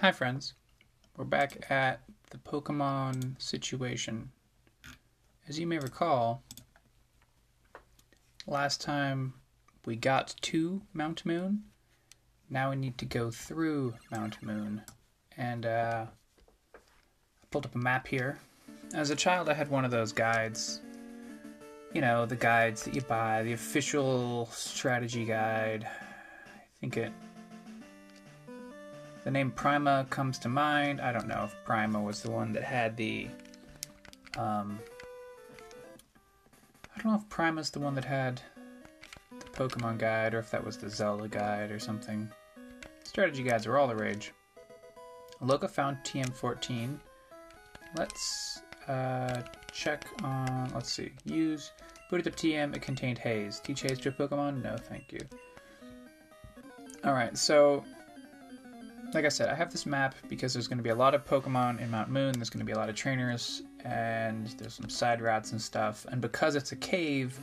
Hi, friends. We're back at the Pokemon situation. As you may recall, last time we got to Mount Moon. Now we need to go through Mount Moon. And uh, I pulled up a map here. As a child, I had one of those guides. You know, the guides that you buy, the official strategy guide. I think it the name Prima comes to mind. I don't know if Prima was the one that had the. Um, I don't know if Prima's the one that had the Pokemon guide or if that was the Zelda guide or something. Strategy guides are all the rage. Loka found TM14. Let's uh, check on. Let's see. Use. Booted up TM. It contained haze. Teach haze to a Pokemon? No, thank you. Alright, so like I said, I have this map because there's going to be a lot of Pokemon in Mount Moon. There's going to be a lot of trainers, and there's some side routes and stuff. And because it's a cave,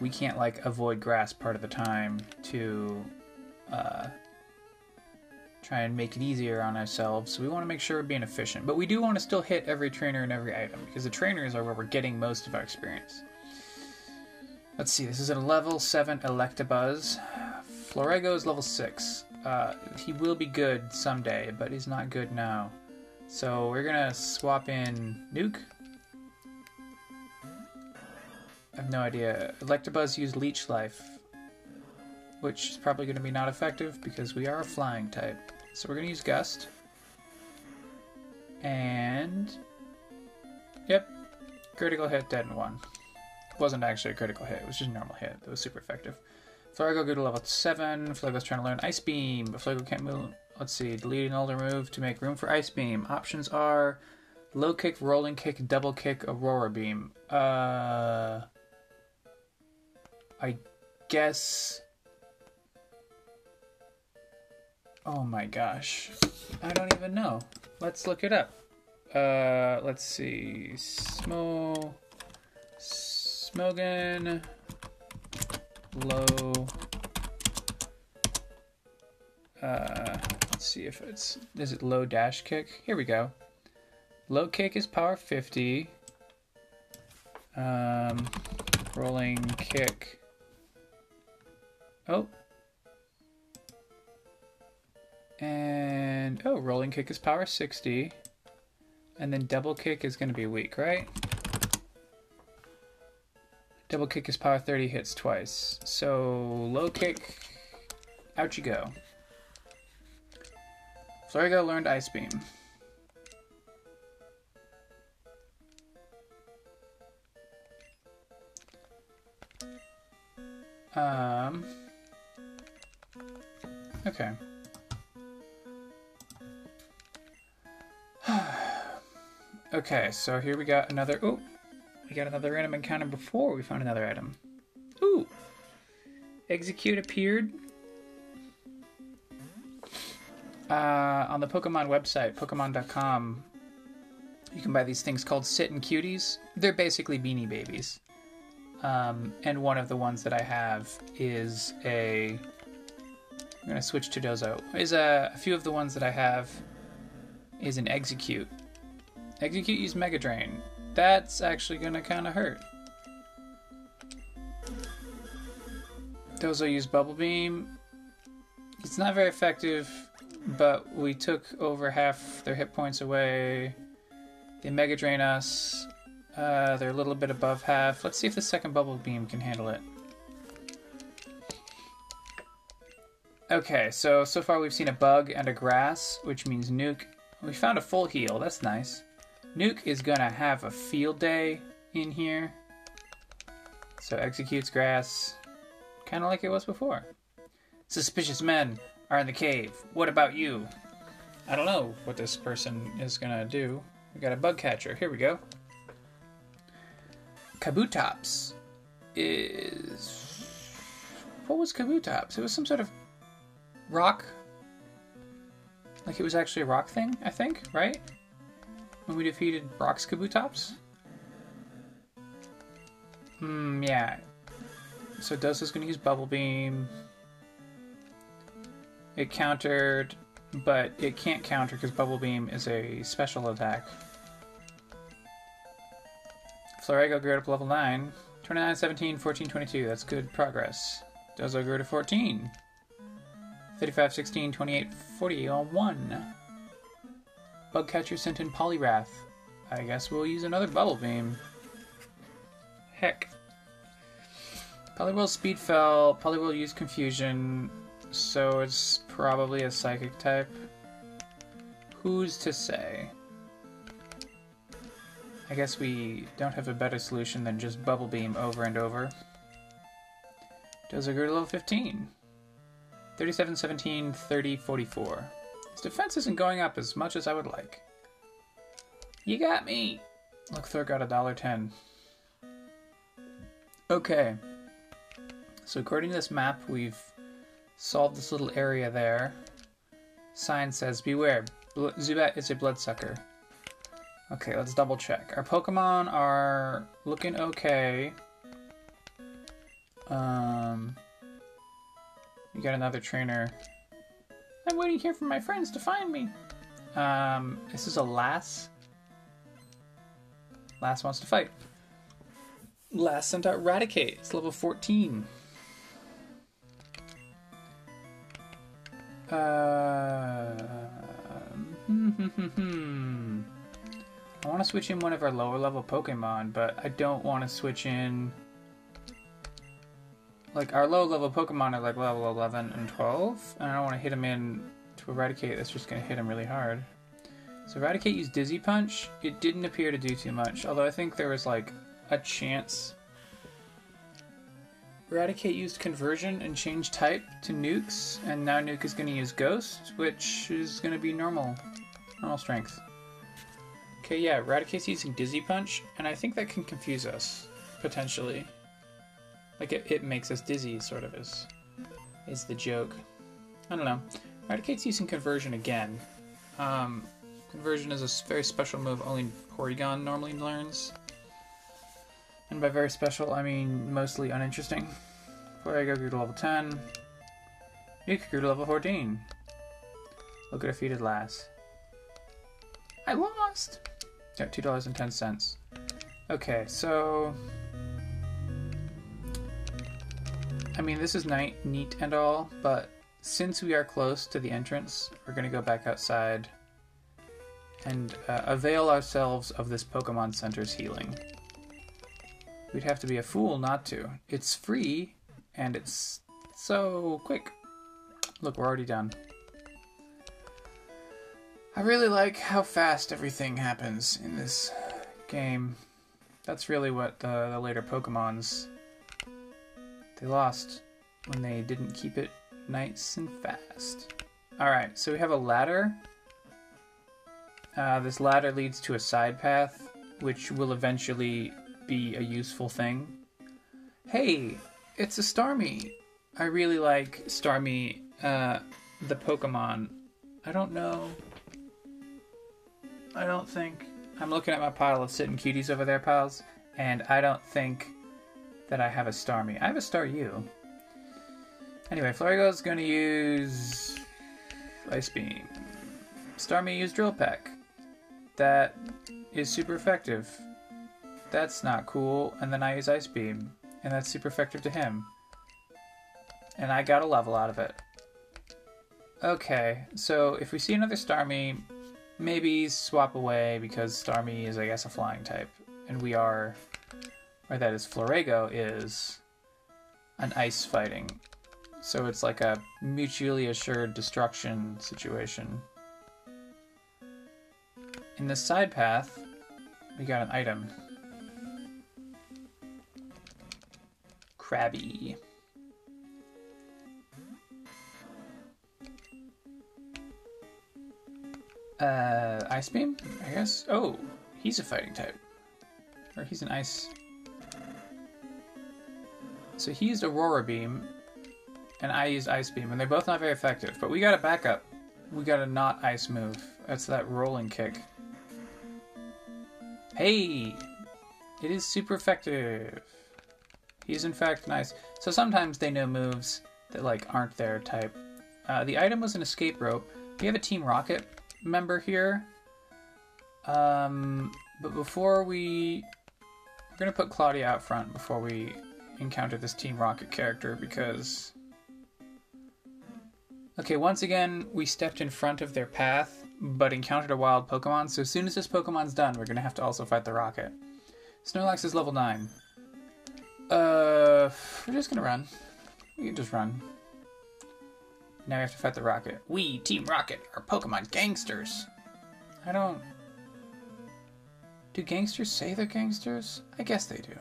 we can't like avoid grass part of the time to uh, try and make it easier on ourselves. So we want to make sure we're being efficient, but we do want to still hit every trainer and every item because the trainers are where we're getting most of our experience. Let's see. This is a level seven Electabuzz. Florego is level six. Uh, he will be good someday, but he's not good now. So we're gonna swap in Nuke. I have no idea. Electabuzz used Leech Life, which is probably to be not effective because we are a flying type. So we're to use Gust. And. Yep. Critical hit, dead in one. It wasn't actually a critical hit, it was just a normal hit. It was super effective. Florigo go to level 7. Florigo's trying to learn Ice Beam, but Florigo can't move. Let's see, delete an older move to make room for Ice Beam. Options are low kick, rolling kick, double kick, Aurora Beam. Uh. I guess. Oh my gosh. I don't even know. Let's look it up. Uh, let's see. Smo. Smogon low. Uh, let's see if it's is it low dash kick. Here we go. Low kick is power 50. Um, rolling kick. Oh. And oh, rolling kick is power 60. And then double kick is going to be weak, right? Double kick is power 30 hits twice. So low kick, out you go. Florigo learned Ice Beam. Um. Okay. okay, so here we got another. Oh, we got another random encounter before we found another item. Ooh! Exeggcute appeared. Uh, on the Pokemon website, Pokemon.com, you can buy these things called Sitting Cuties. They're basically beanie babies. Um, and one of the ones that I have is a. I'm gonna switch to Dozo. Is a, a few of the ones that I have is an Exeggcute. Exeggcute use Mega Drain that's actually gonna kind of hurt. Those will use Bubble Beam. It's not very effective, but we took over half their hit points away. They Mega Drain us. Uh, they're a little bit above half. Let's see if the second Bubble Beam can handle it. Okay, so so far we've seen a bug and a grass, which means nuke. We found a full heal. That's nice. Nuke is gonna have a field day in here. So Exeggcute's grass, kind of like it was before. Suspicious men are in the cave. What about you? I don't know what this person is gonna do. We got a bug catcher. Here we go. Kabutops is. What was Kabutops? It was some sort of rock. Like it was actually a rock thing, I think, right? When we defeated Brock's Kabutops? Hmm, yeah. So Dozo's gonna use Bubble Beam. It countered but it can't counter because Bubble Beam is a special attack. Florego grew up level 9. 29, 17, 14, 22. That's good progress. Dozo grew to 14. 35, 16, 28, 40 on 1. Bugcatcher sent in Poliwrath. I guess we'll use another Bubble Beam. Heck. Poliwhirl speed fell. Poliwhirl used confusion, so it's probably a psychic type. Who's to say? I guess we don't have a better solution than just Bubble Beam over and over. Does a to level 15. 37, 17, 30, 44. His defense isn't going up as much as I would like. You got me! Look, Thor got a dollar ten. Okay. So according to this map, we've solved this little area there. Sign says, beware, Zubat is a bloodsucker. Okay, let's double check. Our Pokemon are looking okay. Um, we got another trainer. I'm waiting here for my friends to find me. Um, this is a Lass. Lass wants to fight. Lass sent out Raticate. It's level 14. Uh, I want to switch in one of our lower level Pokemon, but I don't want to switch in. Like, our low level Pokemon are like level 11 and 12, and I don't want to hit them in to Raticate. That's just going to hit him really hard. So Raticate used Dizzy Punch. It didn't appear to do too much, although I think there was like a chance. Raticate used Conversion and changed type to Nukes, and now Nuke is going to use Ghost, which is going to be normal, normal strength. Okay, yeah, Raticate's using Dizzy Punch, and I think that can confuse us, potentially. Like, it, it makes us dizzy, sort of, is, is the joke. I don't know. Raticate's using Conversion again. Um, Conversion is a very special move only Porygon normally learns. And by very special, I mean mostly uninteresting. Porygon grew to level 10. Nuke grew to level 14. Look at defeated last. I lost! Got $2.10. Okay, so... I mean, this is night, neat and all, but since we are close to the entrance, we're going to go back outside and uh, avail ourselves of this Pokemon Center's healing. We'd have to be a fool not to. It's free, and it's so quick. Look, we're already done. I really like how fast everything happens in this game. That's really what the, the later Pokemons they lost when they didn't keep it nice and fast. Alright, so we have a ladder uh, this ladder leads to a side path, which will eventually be a useful thing. Hey, it's a Starmie! I really like Starmie, uh, the Pokemon. I don't know. I don't think. I'm looking at my pile of sitting cuties over there, pals, and I don't think that I have a Starmie. I have a Staryu. Anyway, Florigo's gonna use Ice Beam. Starmie used Drill Peck that is super effective. That's not cool. And then I use Ice Beam, and that's super effective to him. And I got a level out of it. Okay, so if we see another Starmie, maybe swap away because Starmie is, I guess, a flying type. And we are, or that is, Florego is an ice fighting. So it's like a mutually assured destruction situation. In the side path, we got an item. Krabby. Uh, Ice Beam, I guess? Oh, he's a fighting type. Or he's an ice. So he used Aurora Beam, and I used Ice Beam, and they're both not very effective. But we got a backup. We got a not ice move. That's that rolling kick. Hey! It is super effective. He's in fact nice. So sometimes they know moves that like aren't their type. Uh, the item was an escape rope, We have a Team Rocket member here. Um, but before we... We're going to put Claudia out front before we encounter this Team Rocket character because... Okay, once again, we stepped in front of their path, but encountered a wild Pokemon, so as soon as this Pokemon's done, we're to have to also fight the Rocket. Snorlax is level 9. Uh, we're just gonna run. We can just run. Now we have to fight the Rocket. We, Team Rocket, are Pokemon gangsters. I don't... Do gangsters say they're gangsters? I guess they do.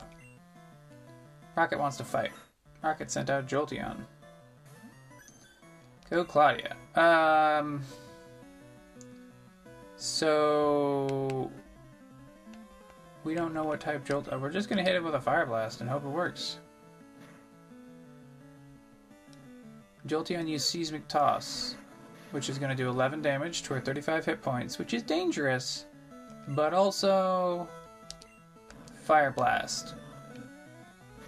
Rocket wants to fight. Rocket sent out Jolteon. Go Claudia. Um... So... We don't know what type Jolt... Uh, we're just gonna hit it with a Fire Blast and hope it works. Jolteon used Seismic Toss, which is gonna do 11 damage to our 35 hit points, which is dangerous, but also... Fire Blast.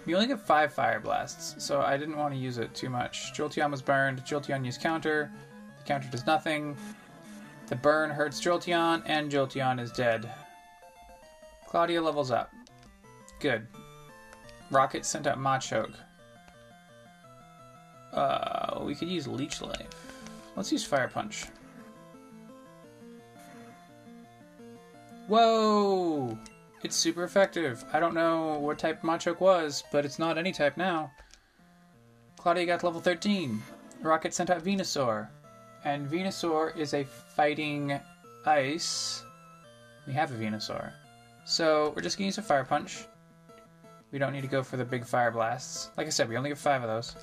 We only get 5 Fire Blasts, so I didn't want to use it too much. Jolteon was burned, Jolteon used Counter, the counter does nothing. The burn hurts Jolteon, and Jolteon is dead. Claudia levels up. Good. Rocket sent out Machoke. Uh, we could use Leech Life. Let's use Fire Punch. Whoa! It's super effective. I don't know what type Machoke was, but it's not any type now. Claudia got level 13. Rocket sent out Venusaur. And Venusaur is a fighting ice. We have a Venusaur. So we're just gonna use a fire punch. We don't need to go for the big fire blasts. Like I said, we only get five of those.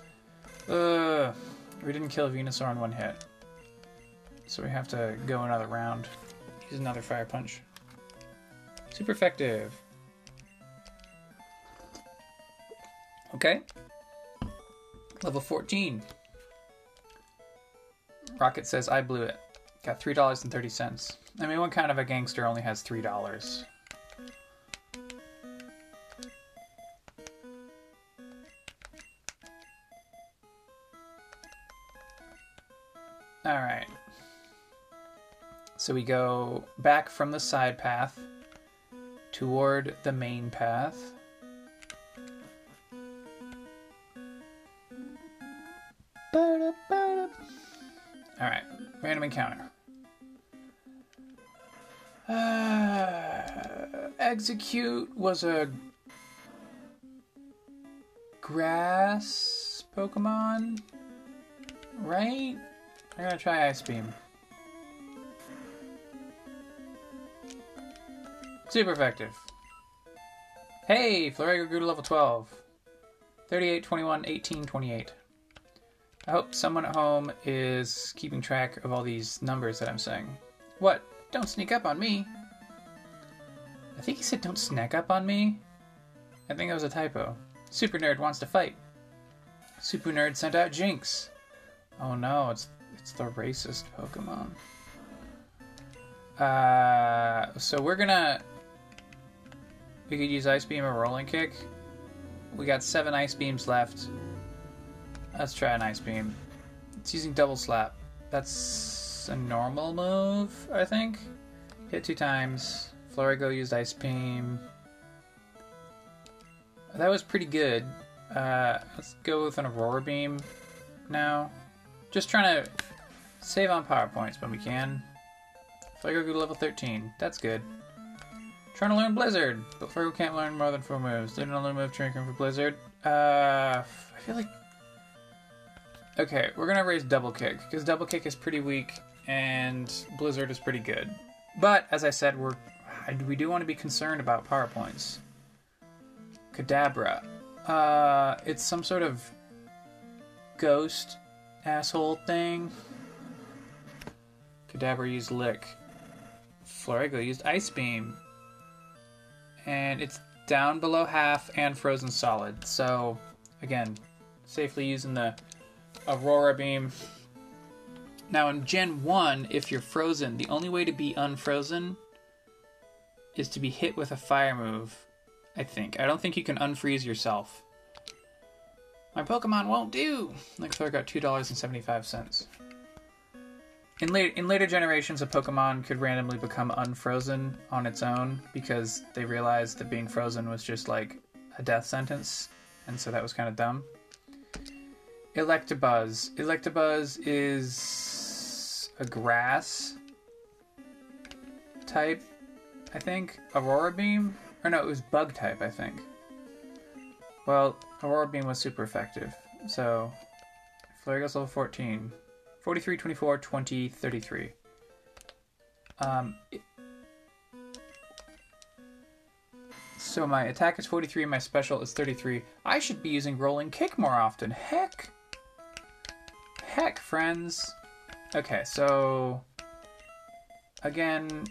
Ugh. We didn't kill Venusaur in one hit. So we have to go another round. Use another fire punch. Super effective. Okay. Level 14. Rocket says, I blew it. Got $3.30. I mean, what kind of a gangster only has $3? Alright. So we go back from the side path toward the main path. Alright, random encounter. Uh, Exeggcute was a grass Pokemon, right? I'm gonna try Ice Beam. Super effective. Hey, Florego grew to level 12. 38, 21, 18, 28. I hope someone at home is keeping track of all these numbers that I'm saying. What? Don't sneak up on me. I think he said don't snack up on me. I think that was a typo. Super Nerd wants to fight. Super Nerd sent out Jynx. Oh no, it's it's the racist Pokemon. Uh, so we're gonna. We could use Ice Beam or Rolling Kick. We got seven Ice Beams left. Let's try an Ice Beam. It's using Double Slap. That's a normal move, I think. Hit two times. Florigo used Ice Beam. That was pretty good. Uh, let's go with an Aurora Beam now. Just trying to save on power points when we can. Florigo grew to level 13. That's good. Trying to learn Blizzard, but Florigo can't learn more than four moves. Didn't learn move training for Blizzard. Uh, I feel like. Okay, we're gonna raise Double Kick because Double Kick is pretty weak and Blizzard is pretty good. But as I said, we're we do want to be concerned about power points. Kadabra. Uh, it's some sort of ghost asshole thing. Kadabra used Lick. Florigo used Ice Beam. And it's down below half and frozen solid. So, again, safely using the Aurora Beam. Now, in Gen 1, if you're frozen, the only way to be unfrozen is to be hit with a fire move, I think. I don't think you can unfreeze yourself. My Pokemon won't do! Like, so I got $2.75. in late in later generations, a Pokemon could randomly become unfrozen on its own because they realized that being frozen was just like a death sentence, and so that was kind of dumb. Electabuzz. Electabuzz is a grass type, I think. Aurora Beam? Or no, it was bug type, I think. Well, Aurora Beam was super effective. So, Flare goes level 14. 43, 24, 20, 33. Um, so my attack is 43, my special is 33. I should be using Rolling Kick more often. Heck! Heck, friends! Okay, so... Again,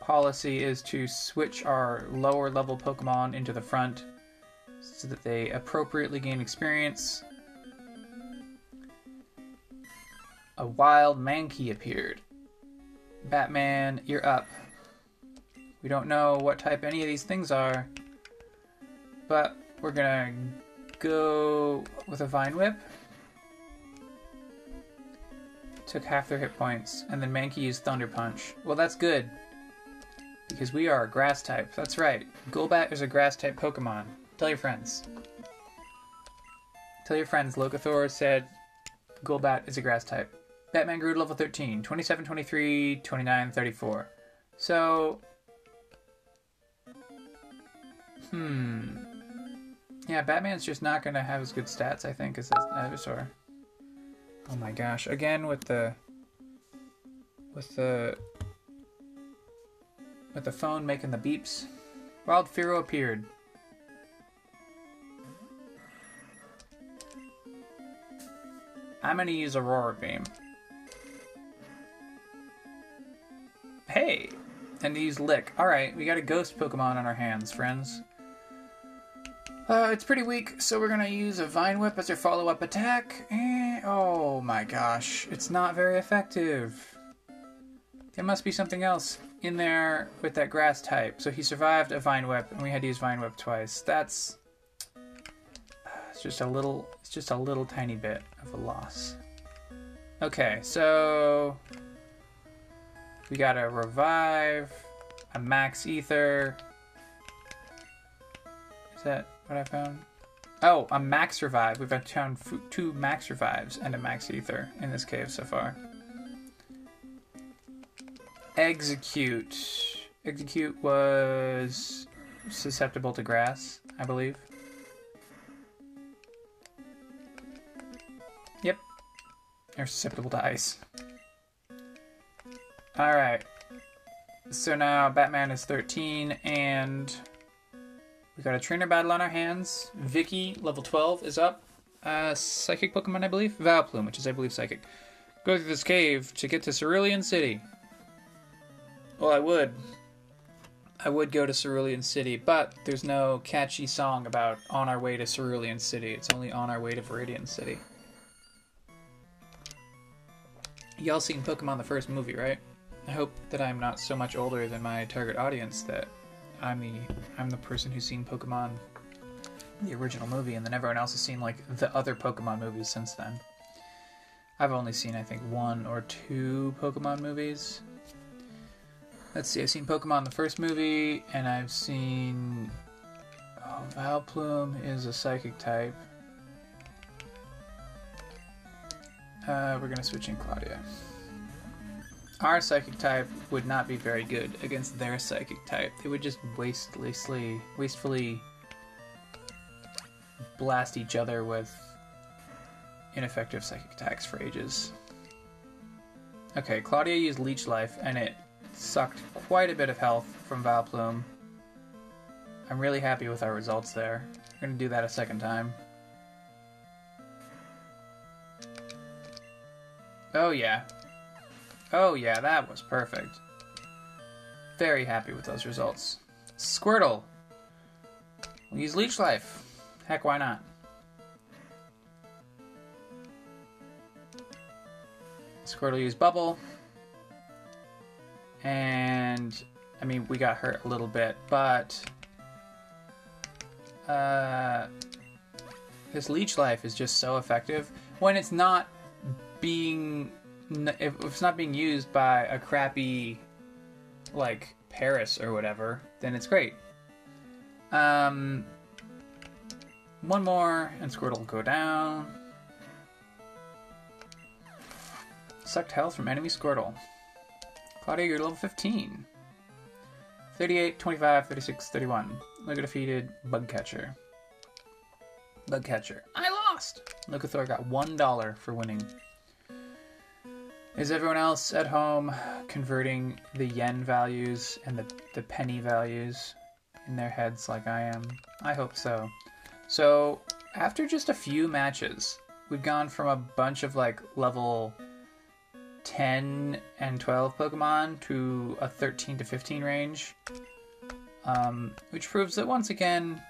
policy is to switch our lower level Pokemon into the front so that they appropriately gain experience. A wild Mankey appeared. Batman, you're up. We don't know what type any of these things are, but we're gonna go with a Vine Whip. Took half their hit points, and then Mankey used Thunder Punch. Well, that's good. Because we are a grass type. That's right. Golbat is a grass type Pokemon. Tell your friends. Tell your friends Locathor said Golbat is a grass type. Batman grew to level 13, 27, 23, 29, 34. So. Hmm. Yeah, Batman's just not going to have as good stats, I think, as Ivysaur. Oh my gosh. Again with the. With the. With the phone making the beeps. Wild Firo appeared. I'm gonna use Aurora Beam. And to use Lick. Alright, we got a ghost Pokemon on our hands, friends. Uh, it's pretty weak, so we're gonna use a Vine Whip as our follow up attack. Oh my gosh, it's not very effective. There must be something else in there with that grass type. So he survived a Vine Whip, and we had to use Vine Whip twice. That's. It's just a little. It's just a little tiny bit of a loss. Okay, so. We got a Revive, a Max Ether. Is that what I found? Oh, a Max Revive. We've found two Max Revives and a Max Ether in this cave so far. Exeggcute. Exeggcute was susceptible to grass, I believe. Yep. They're susceptible to ice. Alright. So now Batman is 13, and we got a trainer battle on our hands. Vicky, level 12, is up. Uh, psychic Pokemon, I believe. Vileplume, which is, I believe, psychic. Go through this cave to get to Cerulean City. Well, I would. I would go to Cerulean City, but there's no catchy song about on our way to Cerulean City. It's only on our way to Viridian City. Y'all seen Pokemon the first movie, right? I hope that I'm not so much older than my target audience that I'm the I'm the person who's seen Pokemon the original movie and then everyone else has seen like the other Pokemon movies since then. I've only seen I think one or two Pokemon movies. Let's see, I've seen Pokemon the first movie, and I've seen. Oh, Vileplume is a psychic type. Uh, we're gonna switch in Claudia. Our psychic type would not be very good against their psychic type. They would just wastelessly, wastefully blast each other with ineffective psychic attacks for ages. Okay, Claudia used Leech Life, and it sucked quite a bit of health from Vileplume. I'm really happy with our results there. We're gonna do that a second time. Oh yeah. Oh yeah, that was perfect. Very happy with those results. Squirtle! We'll use Leech Life. Heck, why not? Squirtle used Bubble. And, I mean, we got hurt a little bit, but... Uh, this Leech Life is just so effective. When it's not being if, it's not being used by a crappy like Paras or whatever, then it's great. Um, one more, and Squirtle will go down. Sucked health from enemy Squirtle. Claudia, you're level 15. 38, 25, 36, 31. Look at defeated Bug Catcher. Bug Catcher. I lost! Lucathor got $1 for winning. Is everyone else at home converting the yen values and the, the penny values in their heads like I am? I hope so. So, after just a few matches, we've gone from a bunch of like level 10 and 12 Pokemon to a 13 to 15 range. Um, which proves that once again,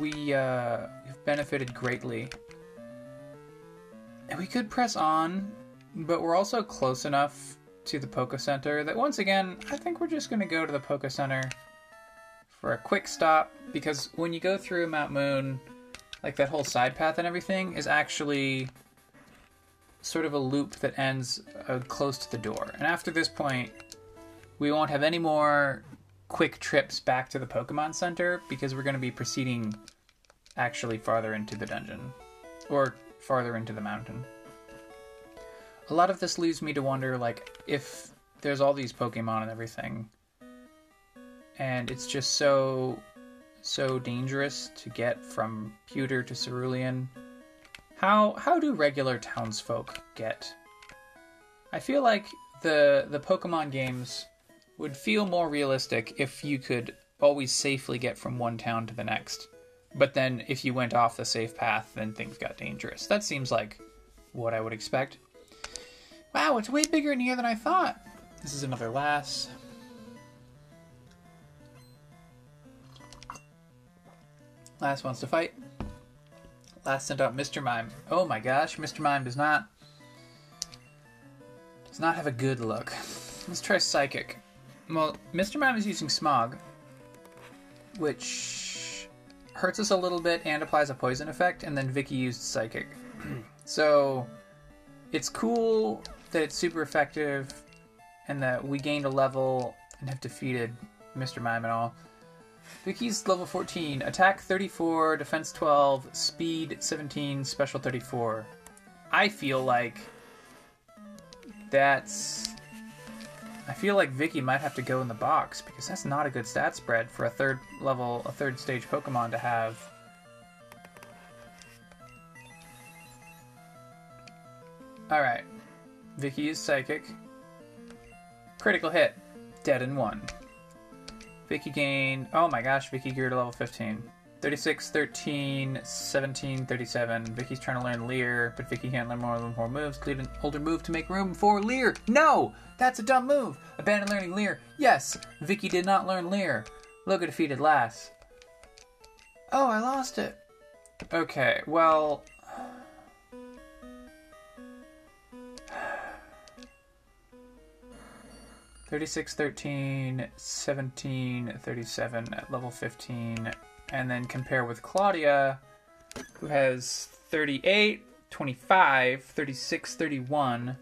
we uh, have benefited greatly. We could press on, but we're also close enough to the Poke Center that once again, I think we're just going to go to the Poke Center for a quick stop because when you go through Mount Moon, like that whole side path and everything is actually sort of a loop that ends uh, close to the door. And after this point, we won't have any more quick trips back to the Pokemon Center because we're going to be proceeding actually farther into the dungeon or farther into the mountain. A lot of this leaves me to wonder like if there's all these Pokemon and everything and it's just so so dangerous to get from Pewter to Cerulean how how do regular townsfolk get? I feel like the the Pokemon games would feel more realistic if you could always safely get from one town to the next. But then if you went off the safe path, then things got dangerous. That seems like what I would expect. Wow, it's way bigger in here than I thought. This is another lass. Lass wants to fight. Lass sent out Mr. Mime. Oh my gosh, Mr. Mime does not does not have a good look. Let's try Psychic. Well, Mr. Mime is using Smog, which hurts us a little bit and applies a poison effect, and then Vicky used Psychic. so it's cool that it's super effective and that we gained a level and have defeated Mr. Mime and all. Vicky's level 14, attack 34, defense 12, speed 17, special 34. I feel like that's. I feel like Vicky might have to go in the box because that's not a good stat spread for a third level, a third stage Pokemon to have. Alright. Vicky is psychic. Critical hit. Dead in one. Vicky gained. Oh my gosh, Vicky grew to level 15. 36, 13, 17, 37. Vicky's trying to learn Leer, but Vicky can't learn more than four moves. Lead an older move to make room for Leer. No! That's a dumb move! Abandon learning Leer. Yes! Vicky did not learn Leer. Loga defeated Lass. Oh, I lost it. Okay, well. 36, 13, 17, 37 at level 15, and then compare with Claudia, who has 38, 25, 36, 31.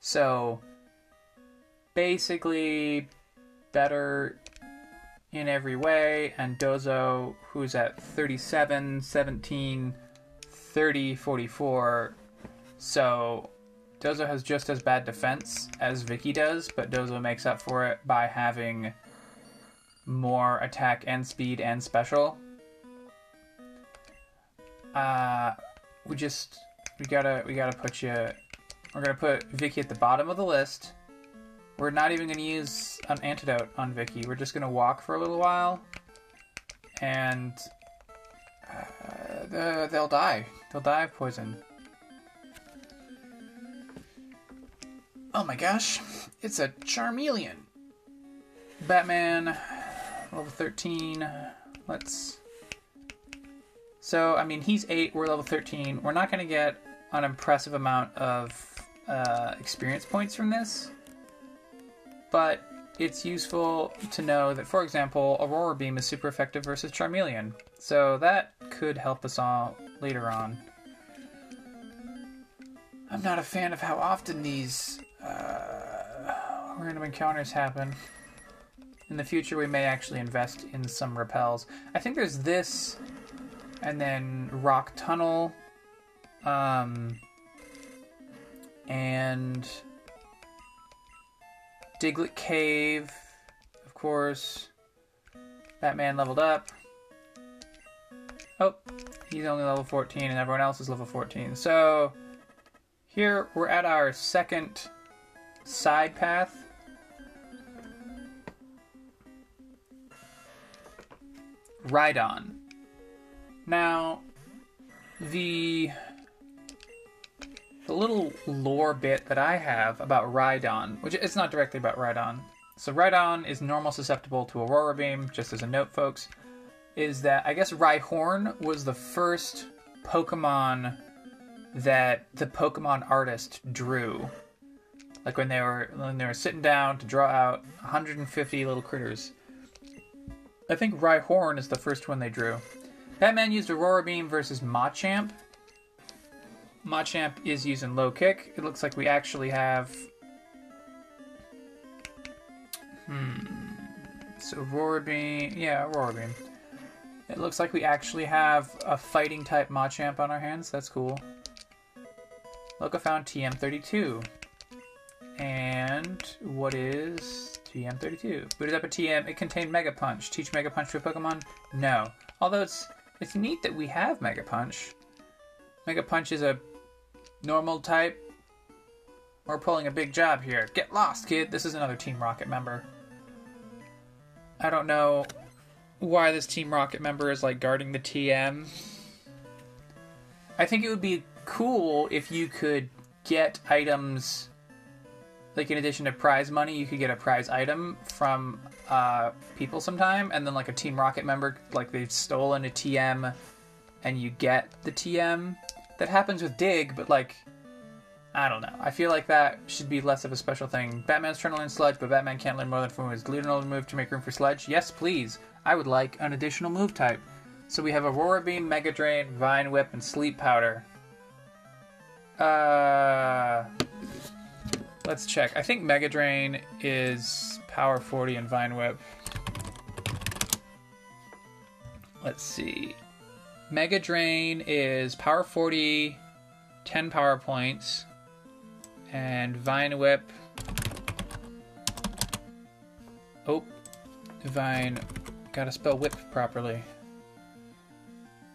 So basically better in every way, and Dozo, who's at 37, 17, 30, 44. So Dozo has just as bad defense as Vicky does, but Dozo makes up for it by having more attack and speed and special. Uh, we just we gotta we gotta put you. We're gonna put Vicky at the bottom of the list. We're not even gonna use an antidote on Vicky. We're just gonna walk for a little while, and uh, they'll die. They'll die of poison. Oh my gosh, it's a Charmeleon. Batman, level 13. Let's. So, I mean, he's 8, we're level 13. We're not going to get an impressive amount of uh, experience points from this, but it's useful to know that, for example, Aurora Beam is super effective versus Charmeleon. So that could help us all later on. I'm not a fan of how often these uh, random encounters happen. In the future, we may actually invest in some repels. I think there's this, and then Rock Tunnel, um, and Diglett Cave, of course. Batman leveled up. Oh, he's only level 14 and everyone else is level 14. So, here we're at our second side path. Rhydon. Now, the the little lore bit that I have about Rhydon, which it's not directly about Rhydon. So Rhydon is normal susceptible to Aurora Beam, just as a note, folks, is that I guess Rhyhorn was the first Pokemon that the Pokemon artist drew. Like when they were when they were sitting down to draw out 150 little critters. I think Rhyhorn is the first one they drew. Batman used Aurora Beam versus Machamp. Machamp is using low kick. It looks like we actually have. Hmm. So Aurora Beam. Yeah, Aurora Beam. It looks like we actually have a fighting type Machamp on our hands. That's cool. Loka found TM32. And what is TM32? Booted up a TM. It contained Mega Punch. Teach Mega Punch to a Pokemon? No. Although it's it's neat that we have Mega Punch. Mega Punch is a normal type. We're pulling a big job here. Get lost, kid. This is another Team Rocket member. I don't know why this Team Rocket member is like guarding the TM. I think it would be cool if you could get items like in addition to prize money, you could get a prize item from uh, people sometime, and then like a Team Rocket member, like they've stolen a TM, and you get the TM. That happens with Dig, but like, I don't know. I feel like that should be less of a special thing. Batman's trying to learn Sludge, but Batman can't learn more than from his Lunal move to make room for Sludge. Yes, please. I would like an additional move type. So we have Aurora Beam, Mega Drain, Vine Whip, and Sleep Powder. Uh, let's check. I think Mega Drain is Power 40 and Vine Whip. Let's see. Mega Drain is Power 40, 10 power points, and Vine Whip. Oh, Vine. Gotta spell whip properly.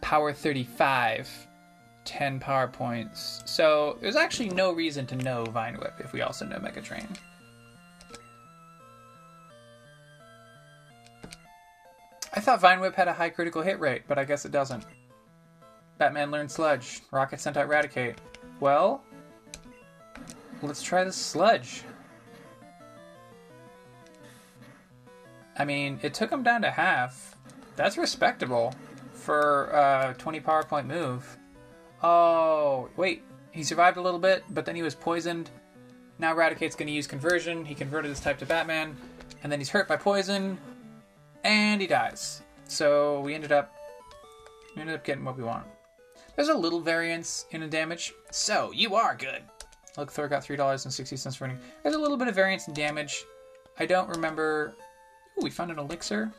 Power 35. 10 power points. So there's actually no reason to know Vine Whip if we also know Mega Drain. I thought Vine Whip had a high critical hit rate, but I guess it doesn't. Batman learned Sludge. Rocket sent out Raticate. Well, let's try the Sludge. I mean, it took him down to half. That's respectable for a 20 power point move. Oh, wait. He survived a little bit, but then he was poisoned. Now Raticate's going to use conversion. He converted his type to Batman, and then he's hurt by poison, and he dies. So we ended up we ended up getting what we want. There's a little variance in the damage. So you are good. Look, Thor got three dollars and sixty cents for winning. There's a little bit of variance in damage. I don't remember. Ooh, we found an elixir.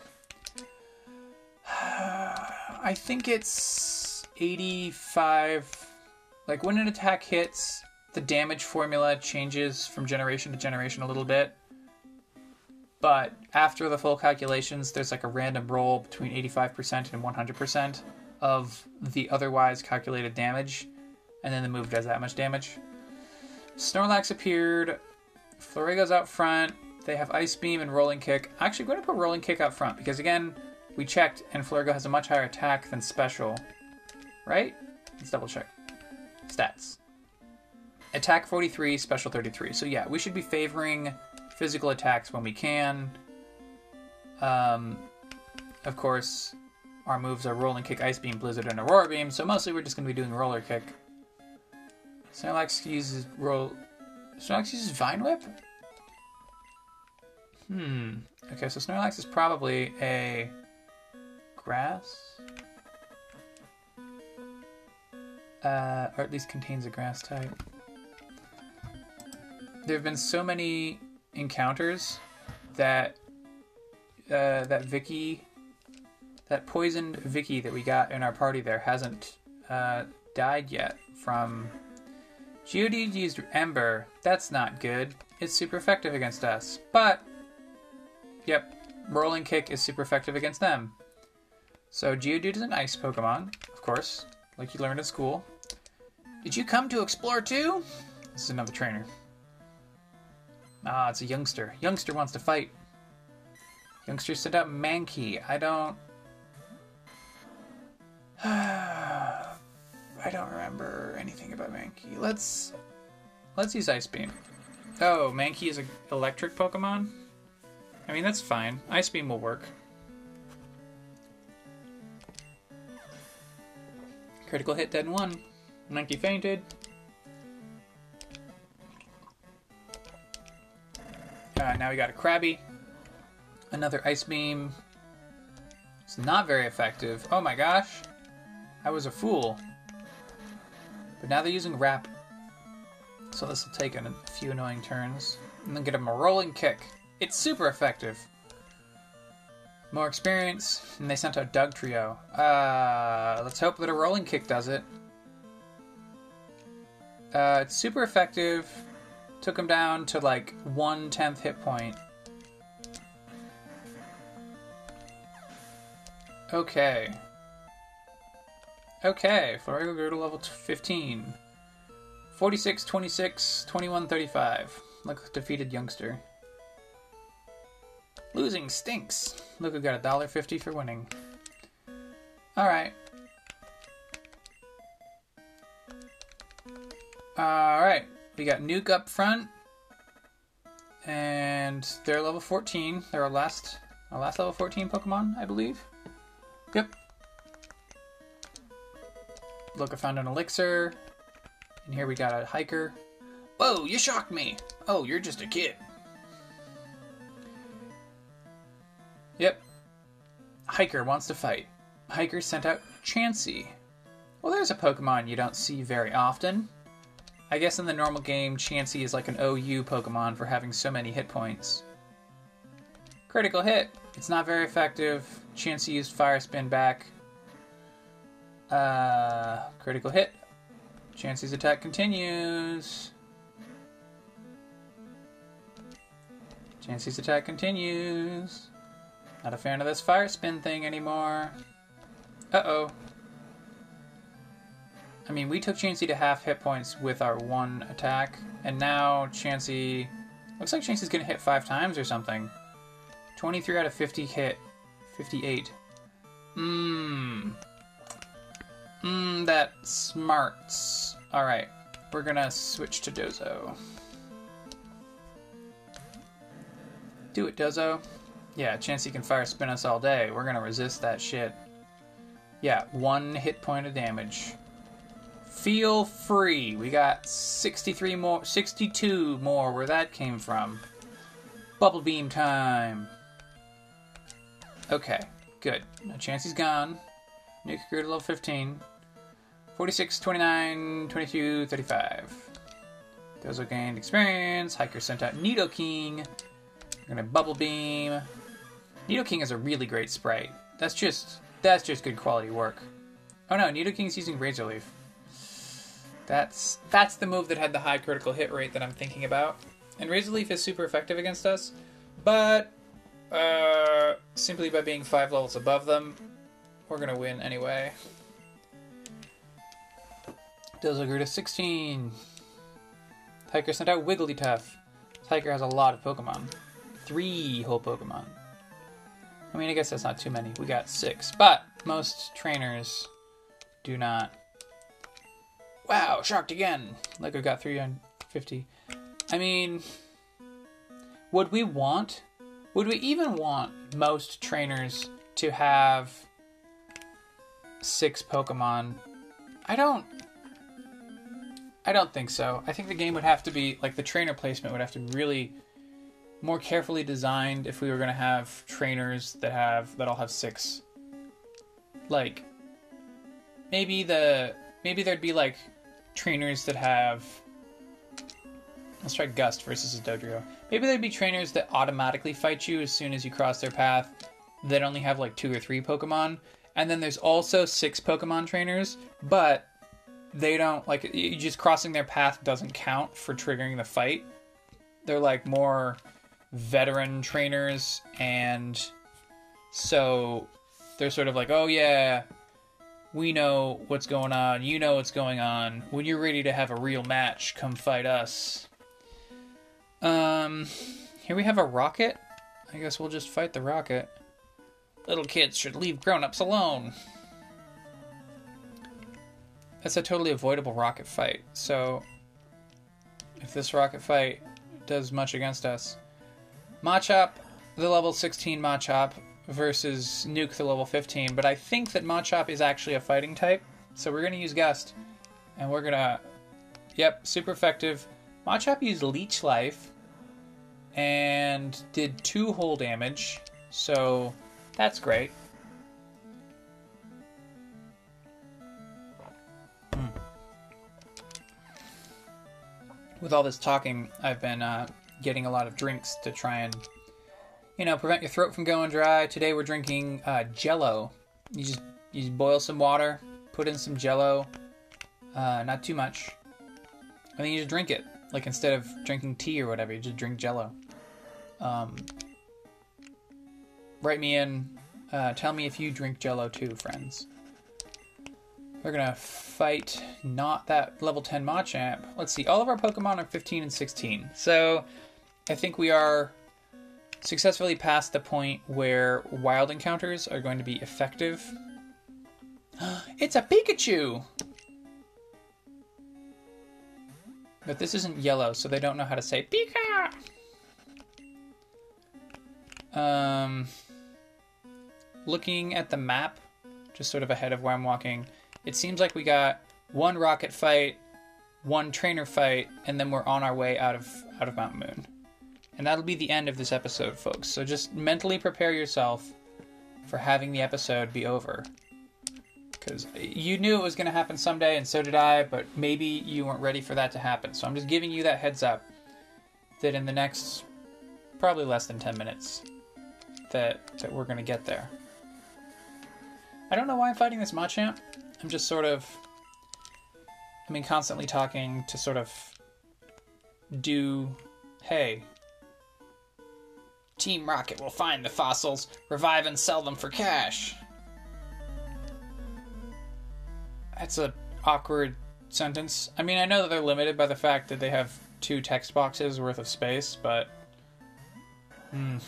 I think it's 85. Like when an attack hits, the damage formula changes from generation to generation a little bit. But after the full calculations, there's like a random roll between 85% and 100% of the otherwise calculated damage, and then the move does that much damage. Snorlax appeared. Florrigo's out front. They have Ice Beam and Rolling Kick. Actually, I'm going to put Rolling Kick out front because, again, we checked and Florrigo has a much higher attack than special. Right? Let's double check. Stats. Attack 43, special 33. So, yeah, we should be favoring physical attacks when we can. Um, of course, our moves are Rolling Kick, Ice Beam, Blizzard, and Aurora Beam, so mostly we're just going to be doing Roller Kick. Snorlax uses roll. Snorlax uses Vine Whip. Hmm. Okay, so Snorlax is probably a grass, uh, or at least contains a grass type. there have been so many encounters that uh, that Vicky, that poisoned Vicky that we got in our party there hasn't uh, died yet from. Geodude used Ember. That's not good. It's super effective against us. But, yep, Rolling Kick is super effective against them. So Geodude is an ice Pokemon, of course, like you learned in school. Did you come to explore too? This is another trainer. Ah, it's a youngster. Youngster wants to fight. Youngster sent out Mankey. I don't. I don't remember anything about Mankey. Let's let's use Ice Beam. Oh, Mankey is an electric Pokemon. I mean that's fine. Ice Beam will work. Critical hit, dead in one. Mankey fainted. Uh, now we got a Krabby. Another Ice Beam. It's not very effective. Oh my gosh. I was a fool. But now they're using Wrap. So this will take a few annoying turns. And then get him a Rolling Kick. It's super effective. More experience, and they sent out Dugtrio. Uh, let's hope that a Rolling Kick does it. Uh, it's super effective. Took him down to like one tenth hit point. Okay. Okay, Florigo grew to level 15. 46, 26, 21, 35. Look, defeated youngster. Losing stinks. Look, we got a dollar fifty for winning. Alright. Alright. We got Nuke up front. And they're level 14. They're our last our last level 14 Pokemon, I believe. Yep. Look, I found an elixir. And here we got a hiker. Whoa, you shocked me! Oh, you're just a kid. Yep. Hiker wants to fight. Hiker sent out Chansey. Well, there's a Pokemon you don't see very often. I guess in the normal game, Chansey is like an OU Pokemon for having so many hit points. Critical hit. It's not very effective. Chansey used Fire Spin back. Uh, critical hit. Chansey's attack continues. Chansey's attack continues. Not a fan of this fire spin thing anymore. Uh-oh. I mean, we took Chansey to half hit points with our one attack, and now Chansey... Looks like Chansey's gonna hit five times or something. 23 out of 50 hit. 58. Mmm. Mmm, that smarts. Alright, we're gonna switch to Dozo. Do it, Dozo. Yeah, Chansey can fire spin us all day. We're gonna resist that shit. Yeah, one hit point of damage. Feel free. We got 63 more, 62 more where that came from. Bubble beam time. Okay, good. No chance he's gone. Nuke grew to level 15. 46, 29, 22, 35. Dozo gained experience. Hiker sent out Nidoking. We're gonna Bubble Beam. Nidoking is a really great sprite. That's just that's just good quality work. Oh no, Nidoking's using Razor Leaf. That's that's the move that had the high critical hit rate that I'm thinking about. And Razor Leaf is super effective against us, but uh, simply by being five levels above them, we're gonna win anyway. Grew to 16. Hiker sent out Wigglytuff. Hiker has a lot of Pokemon. Three whole Pokemon. I mean, I guess that's not too many. We got six. But most trainers do not. Wow, shocked again. Like we got 350. I mean, would we want, would we even want most trainers to have six Pokemon? I don't. I don't think so. I think the game would have to be like the trainer placement would have to be really more carefully designed if we were going to have trainers that have that all have six like maybe the maybe there'd be like trainers that have Let's try Gust versus a Dodrio. Maybe there'd be trainers that automatically fight you as soon as you cross their path that only have like two or three Pokemon. And then there's also six Pokemon trainers, but they don't like you just crossing their path doesn't count for triggering the fight. They're like more veteran trainers and so they're sort of like, "Oh yeah, we know what's going on. You know what's going on. When you're ready to have a real match, come fight us." Um, here we have a rocket. I guess we'll just fight the rocket. Little kids should leave grown-ups alone. That's a totally avoidable rocket fight. So, if this rocket fight does much against us, Machop, the level 16 Machop versus Nuke, the level 15. But I think that Machop is actually a fighting type, so we're gonna use Gust, and we're gonna, yep, super effective. Machop used Leech Life and did two hull damage, so that's great. Hmm. With all this talking, I've been uh, getting a lot of drinks to try and, you know, prevent your throat from going dry. Today we're drinking uh, Jello. You just you just boil some water, put in some Jello, uh, not too much, and then you just drink it. Like instead of drinking tea or whatever, you just drink Jello. Um, write me in. Uh, tell me if you drink Jello too, friends. We're gonna fight not that level 10 Machamp. Let's see, all of our Pokemon are 15 and 16. So I think we are successfully past the point where wild encounters are going to be effective. it's a Pikachu! But this isn't yellow, so they don't know how to say Pika! Um, looking at the map, just sort of ahead of where I'm walking, it seems like we got one rocket fight, one trainer fight, and then we're on our way out of out of Mount Moon. And that'll be the end of this episode, folks. So just mentally prepare yourself for having the episode be over. Because you knew it was going to happen someday, and so did I, but maybe you weren't ready for that to happen. So I'm just giving you that heads up that in the next probably less than 10 minutes, that, that we're going to get there. I don't know why I'm fighting this Machamp. I'm just sort of, I mean, constantly talking to sort of do, hey, Team Rocket will find the fossils, revive and sell them for cash. That's an awkward sentence. I mean, I know that they're limited by the fact that they have two text boxes worth of space, but. Hmm.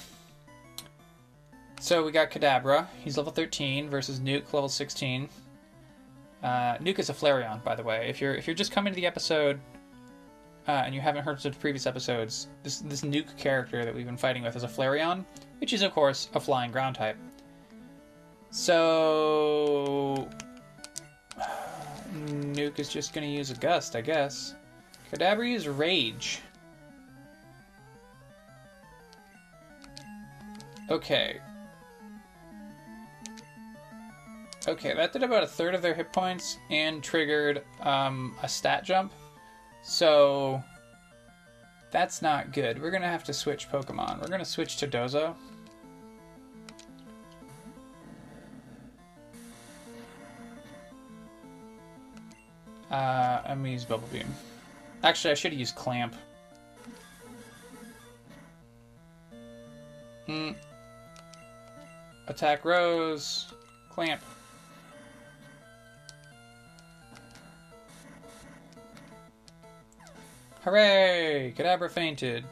So we got Kadabra. He's level 13 versus Nuke, level 16. Uh, Nuke is a Flareon, by the way. If you're if you're just coming to the episode uh, and you haven't heard the previous episodes, this this Nuke character that we've been fighting with is a Flareon, which is of course a flying ground type. So Nuke is just going to use a Gust, I guess. Kadabra uses Rage. Okay, Okay, that did about a third of their hit points and triggered um, a stat jump. So that's not good. We're gonna have to switch Pokemon. We're gonna switch to Dozo. Uh, I'm gonna use Bubble Beam. Actually, I should used Clamp. Hmm. Attack Rose. Clamp. Hooray! Kadabra fainted.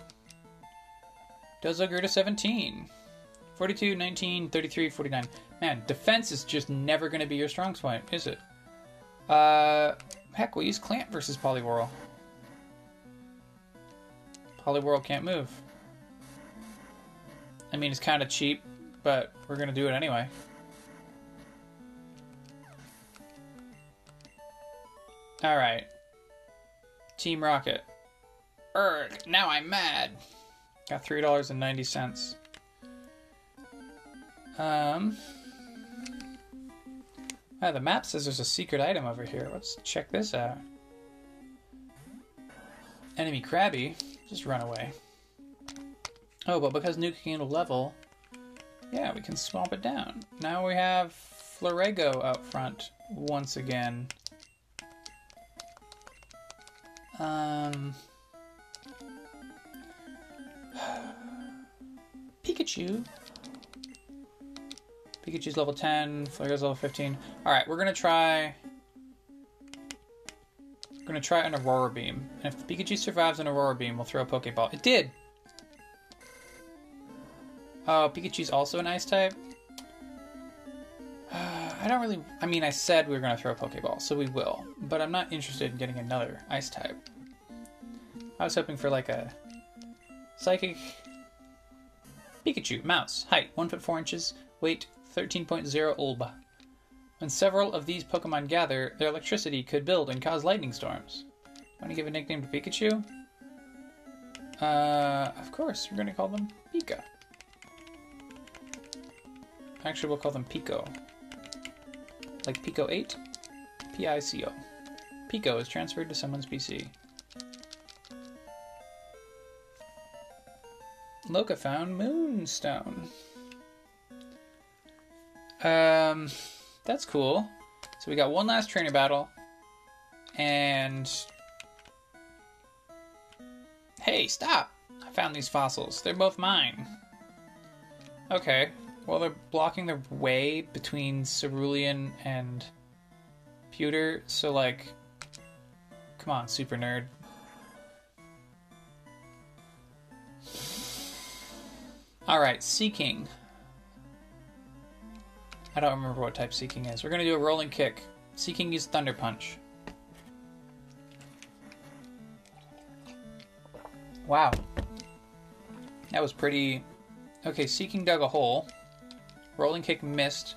Dozo grew to 17. 42, 19, 33, 49. Man, defense is just never going to be your strong point, is it? Uh, heck, we'll use Clamp versus Poliwhirl. Poliwhirl can't move. I mean, it's kind of cheap, but we're going to do it anyway. Alright. Team Rocket. Erg, now I'm mad. Got three dollars and ninety cents. Um. Ah, the map says there's a secret item over here. Let's check this out. Enemy Krabby. just run away. Oh, but because Nuka can level, yeah, we can swamp it down. Now we have Florego out front once again. Um, Pikachu. Pikachu's level 10, Flarego's level 15. Alright, we're gonna try... We're gonna try an Aurora Beam. And if Pikachu survives an Aurora Beam, we'll throw a Pokeball. It did! Oh, Pikachu's also an Ice type? I don't really... I mean, I said we were gonna throw a Pokeball, so we will. But I'm not interested in getting another Ice type. I was hoping for like a... Psychic... Pikachu, mouse, height 1 foot 4 inches, weight 13.0 Ulba. When several of these Pokemon gather, their electricity could build and cause lightning storms. Want to give a nickname to Pikachu? Uh, of course, we're going to call them Pika. Actually, we'll call them Pico. Like Pico 8? P-I-C-O. Pico is transferred to someone's PC. Loka found Moonstone. Um, that's cool. So we got one last trainer battle, and hey, stop! I found these fossils. They're both mine. Okay. Well, they're blocking the way between Cerulean and Pewter, so like, come on, super nerd. Alright, Seaking. I don't remember what type Seaking is. We're gonna do a rolling kick. Seaking used Thunder Punch. Wow. That was pretty... Okay, Seaking dug a hole. Rolling kick missed.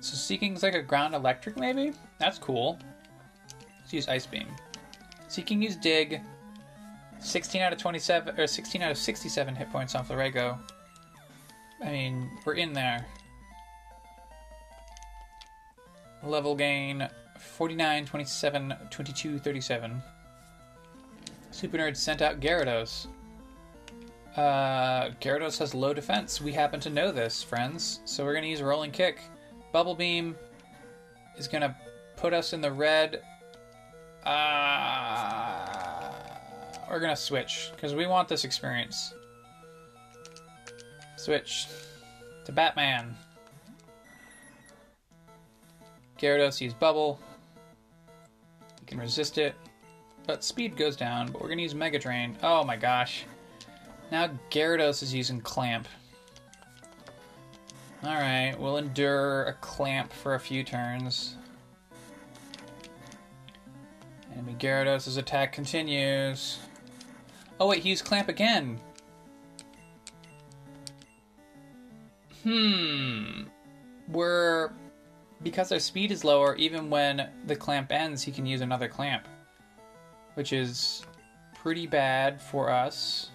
So Seaking's like a ground electric, maybe? That's cool. Let's use Ice Beam. Seaking used Dig. 16 out of 27, or 16 out of 67 hit points on Florego. I mean, we're in there. Level gain 49, 27, 22, 37. Super Nerd sent out Gyarados. Uh, Gyarados has low defense. We happen to know this, friends. So we're going to use Rolling Kick. Bubble Beam is going to put us in the red. Uh, we're to switch because we want this experience. Switch to Batman. Gyarados use Bubble. You can resist it, but speed goes down. But we're to use Mega Drain. Oh my gosh. Now Gyarados is using Clamp. Alright, we'll endure a Clamp for a few turns. Enemy Gyarados' attack continues. Oh wait, he used Clamp again! Hmm. We're because our speed is lower, even when the clamp ends, he can use another clamp, which is pretty bad for us.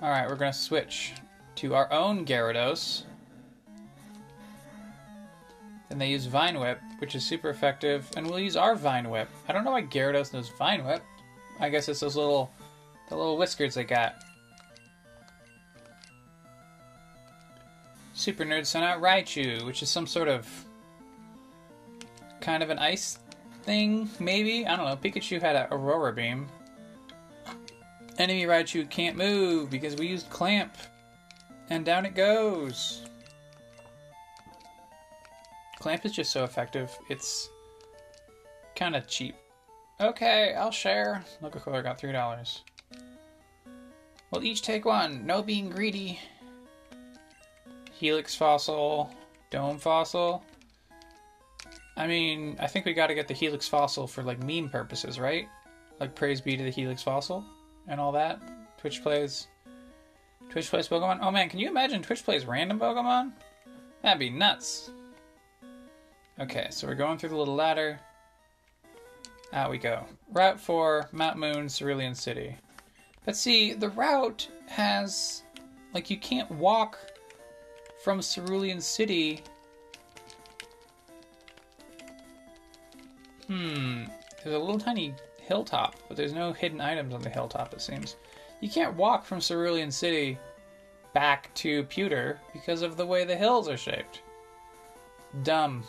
All right, we're gonna switch to our own Gyarados. Then they use Vine Whip, which is super effective, and we'll use our Vine Whip. I don't know why Gyarados knows Vine Whip. I guess it's those little, the little whiskers I got. Super Nerd sent out Raichu, which is some sort of kind of an ice thing, maybe? I don't know. Pikachu had an Aurora Beam. Enemy Raichu can't move because we used Clamp. And down it goes. Clamp is just so effective. It's kind of cheap. Okay, I'll share. Look, I got $3. We'll each take one. No being greedy. Helix fossil, dome fossil. I mean, I think we got to get the Helix fossil for like meme purposes, right? Like praise be to the Helix fossil and all that. Twitch plays Twitch plays Pokemon. Oh man, can you imagine Twitch plays random Pokemon? That'd be nuts. Okay, so we're going through the little ladder. Out we go. Route 4, Mount Moon, Cerulean City. But see, the route has like you can't walk from Cerulean City. Hmm. There's a little tiny hilltop, but there's no hidden items on the hilltop, it seems. You can't walk from Cerulean City back to Pewter because of the way the hills are shaped. Dumb.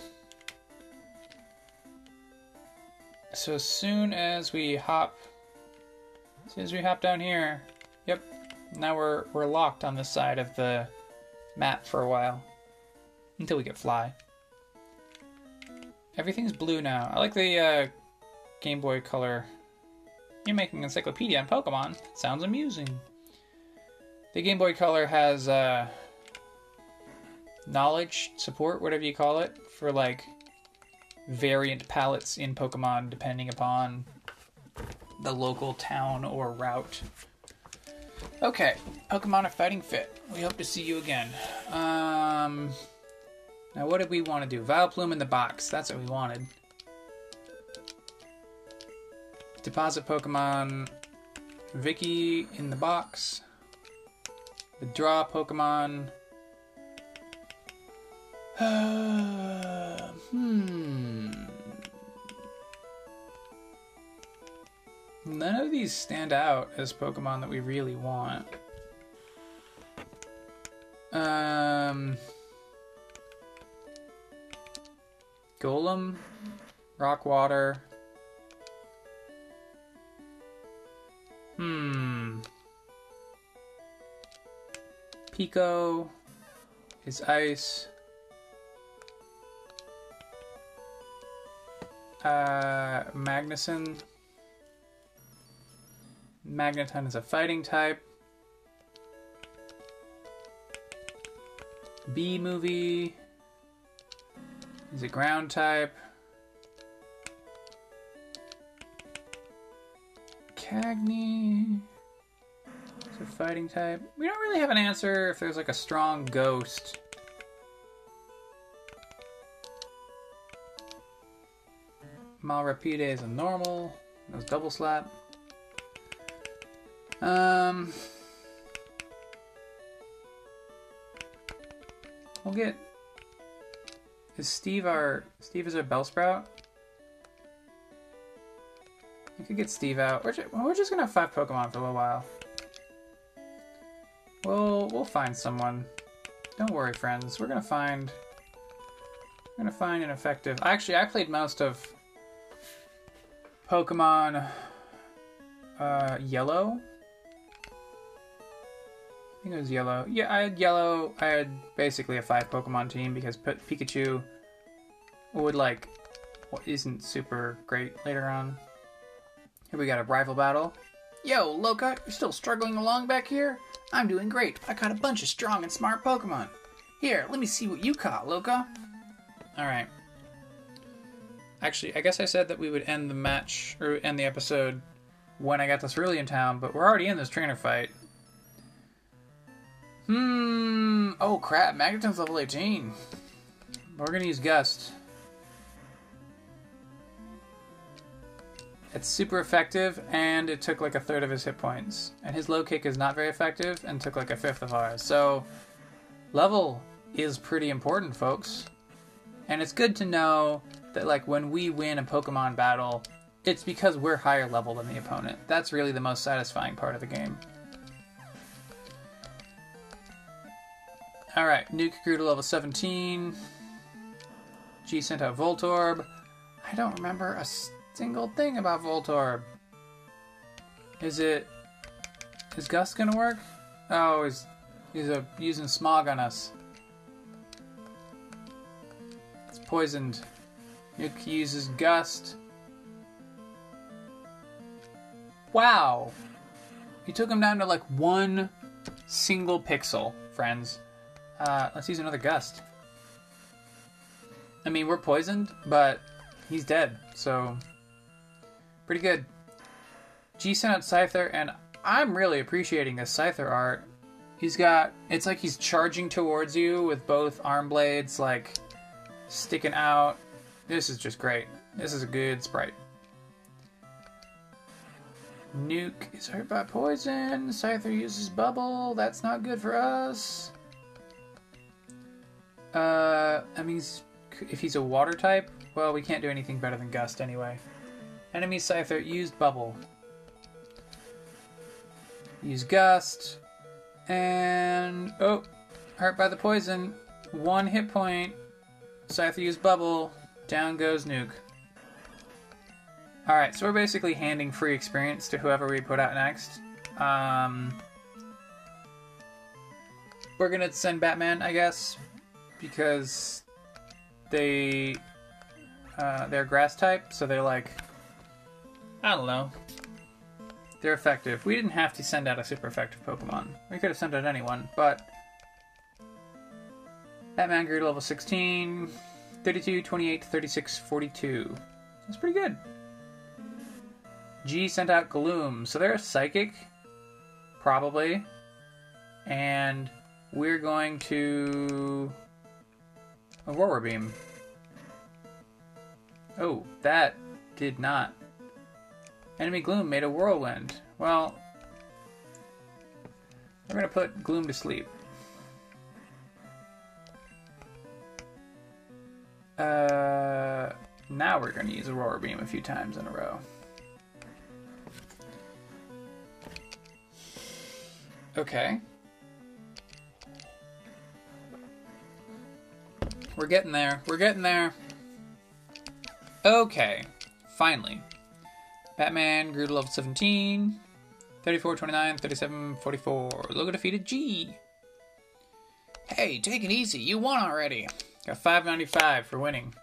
So as soon as we hop, as soon as we hop down here, yep, now we're we're locked on this side of the map for a while until we get fly. Everything's blue now. I like the uh, Game Boy Color. You're making encyclopedia on Pokemon. Sounds amusing. The Game Boy Color has uh, knowledge support, whatever you call it, for like variant palettes in Pokemon depending upon the local town or route. Okay, Pokemon are fighting fit. We hope to see you again. Um, now, what did we want to do? Vileplume in the box. That's what we wanted. Deposit Pokemon. Vicky in the box. Withdraw Pokemon. hmm. None of these stand out as Pokemon that we really want. Um. Golem, Rockwater. Hmm. Pico is ice. Uh, Magnuson. Magneton is a fighting type. B movie is a ground type. Cagney is a fighting type. We don't really have an answer if there's like a strong ghost. Malrapide is a normal. Knows double slap. Um, we'll get. Is Steve our Steve is our Bellsprout? We could get Steve out. We're just, we're just gonna have five Pokemon for a little while. We'll we'll find someone. Don't worry, friends. We're gonna find. We're gonna find an effective. Actually, I played most of Pokemon uh, Yellow I think it was yellow. Yeah, I had yellow. I had basically a five Pokemon team because Pikachu would like what isn't super great later on. Here we got a rival battle. Yo, Loka, you're still struggling along back here? I'm doing great. I caught a bunch of strong and smart Pokemon. Here, let me see what you caught, Loka. Alright. Actually, I guess I said that we would end the match, or end the episode when I got this early in town, but we're already in this trainer fight. Hmm. Oh crap! Magneton's level 18. We're gonna use Gust. It's super effective, and it took like a third of his hit points. And his low kick is not very effective, and took like a fifth of ours. So, level is pretty important, folks. And it's good to know that like when we win a Pokemon battle, it's because we're higher level than the opponent. That's really the most satisfying part of the game. Alright, Nuke grew to level 17. G sent out Voltorb. I don't remember a single thing about Voltorb. Is it... Is Gust gonna work? Oh, he's, he's a, using Smog on us. It's poisoned. Nuke uses Gust. Wow! He took him down to like one single pixel, friends. Uh, let's use another gust. I mean, we're poisoned, but he's dead, so pretty good. G sent out Scyther, and I'm really appreciating this Scyther art. He's got, it's like he's charging towards you with both arm blades, like, sticking out. This is just great. This is a good sprite. Nuke is hurt by poison. Scyther uses bubble. That's not good for us. Uh, I mean, if he's a water type, well, we can't do anything better than Gust anyway. Enemy Scyther used Bubble. Use Gust. And. Oh! Hurt by the poison. One hit point. Scyther used Bubble. Down goes Nuke. Alright, so we're basically handing free experience to whoever we put out next. Um, we're gonna send Batman, I guess, because they uh, they're grass type, so they're like I don't know. They're effective. We didn't have to send out a super effective Pokemon. We could have sent out anyone, but Batman grew to level 16, 32, 28, 36, 42. That's pretty good. G sent out Gloom, so they're a psychic, probably. And we're going to Aurora Beam. Oh, that did not. Enemy Gloom made a whirlwind. Well, we're gonna put Gloom to sleep. Uh, now we're gonna use Aurora Beam a few times in a row. Okay. We're getting there. We're getting there. Okay. Finally. Batman grew to level 17. 34, 29, 37, 44. Loka defeated G. Hey, take it easy. You won already. Got 595 for winning.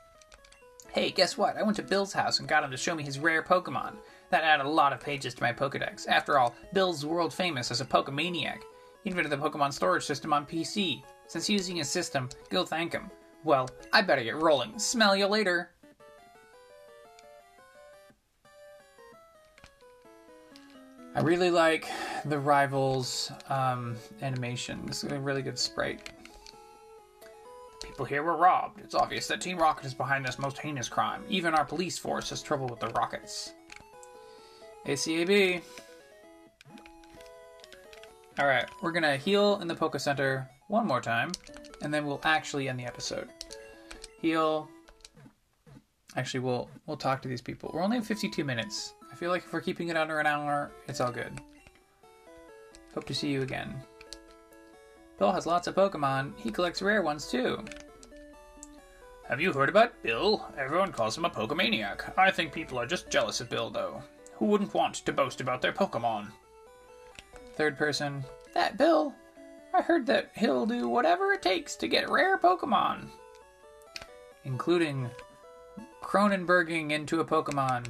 Hey, guess what? I went to Bill's house and got him to show me his rare Pokemon. That added a lot of pages to my Pokedex. After all, Bill's world famous as a Pokemaniac. He invented the Pokemon storage system on PC. Since using his system, go thank him. Well, I better get rolling. Smell you later. I really like the Rivals um, animation. This is a really good sprite. People here were robbed. It's obvious that Team Rocket is behind this most heinous crime. Even our police force has trouble with the Rockets. ACAB. Alright, we're gonna heal in the Poke Center one more time, and then we'll actually end the episode. Heal. Actually, we'll we'll talk to these people. We're only at 52 minutes. I feel like if we're keeping it under an hour, it's all good. Hope to see you again. Bill has lots of Pokemon. He collects rare ones too. Have you heard about Bill? Everyone calls him a Pokemaniac. I think people are just jealous of Bill, though. Who wouldn't want to boast about their Pokemon? Third person. That Bill. I heard that he'll do whatever it takes to get rare Pokemon. Including Cronenberging into a Pokemon.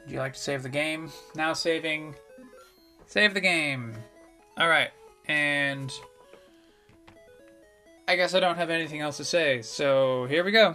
Would you like to save the game? Now saving. Save the game. Alright, and I guess I don't have anything else to say, so here we go.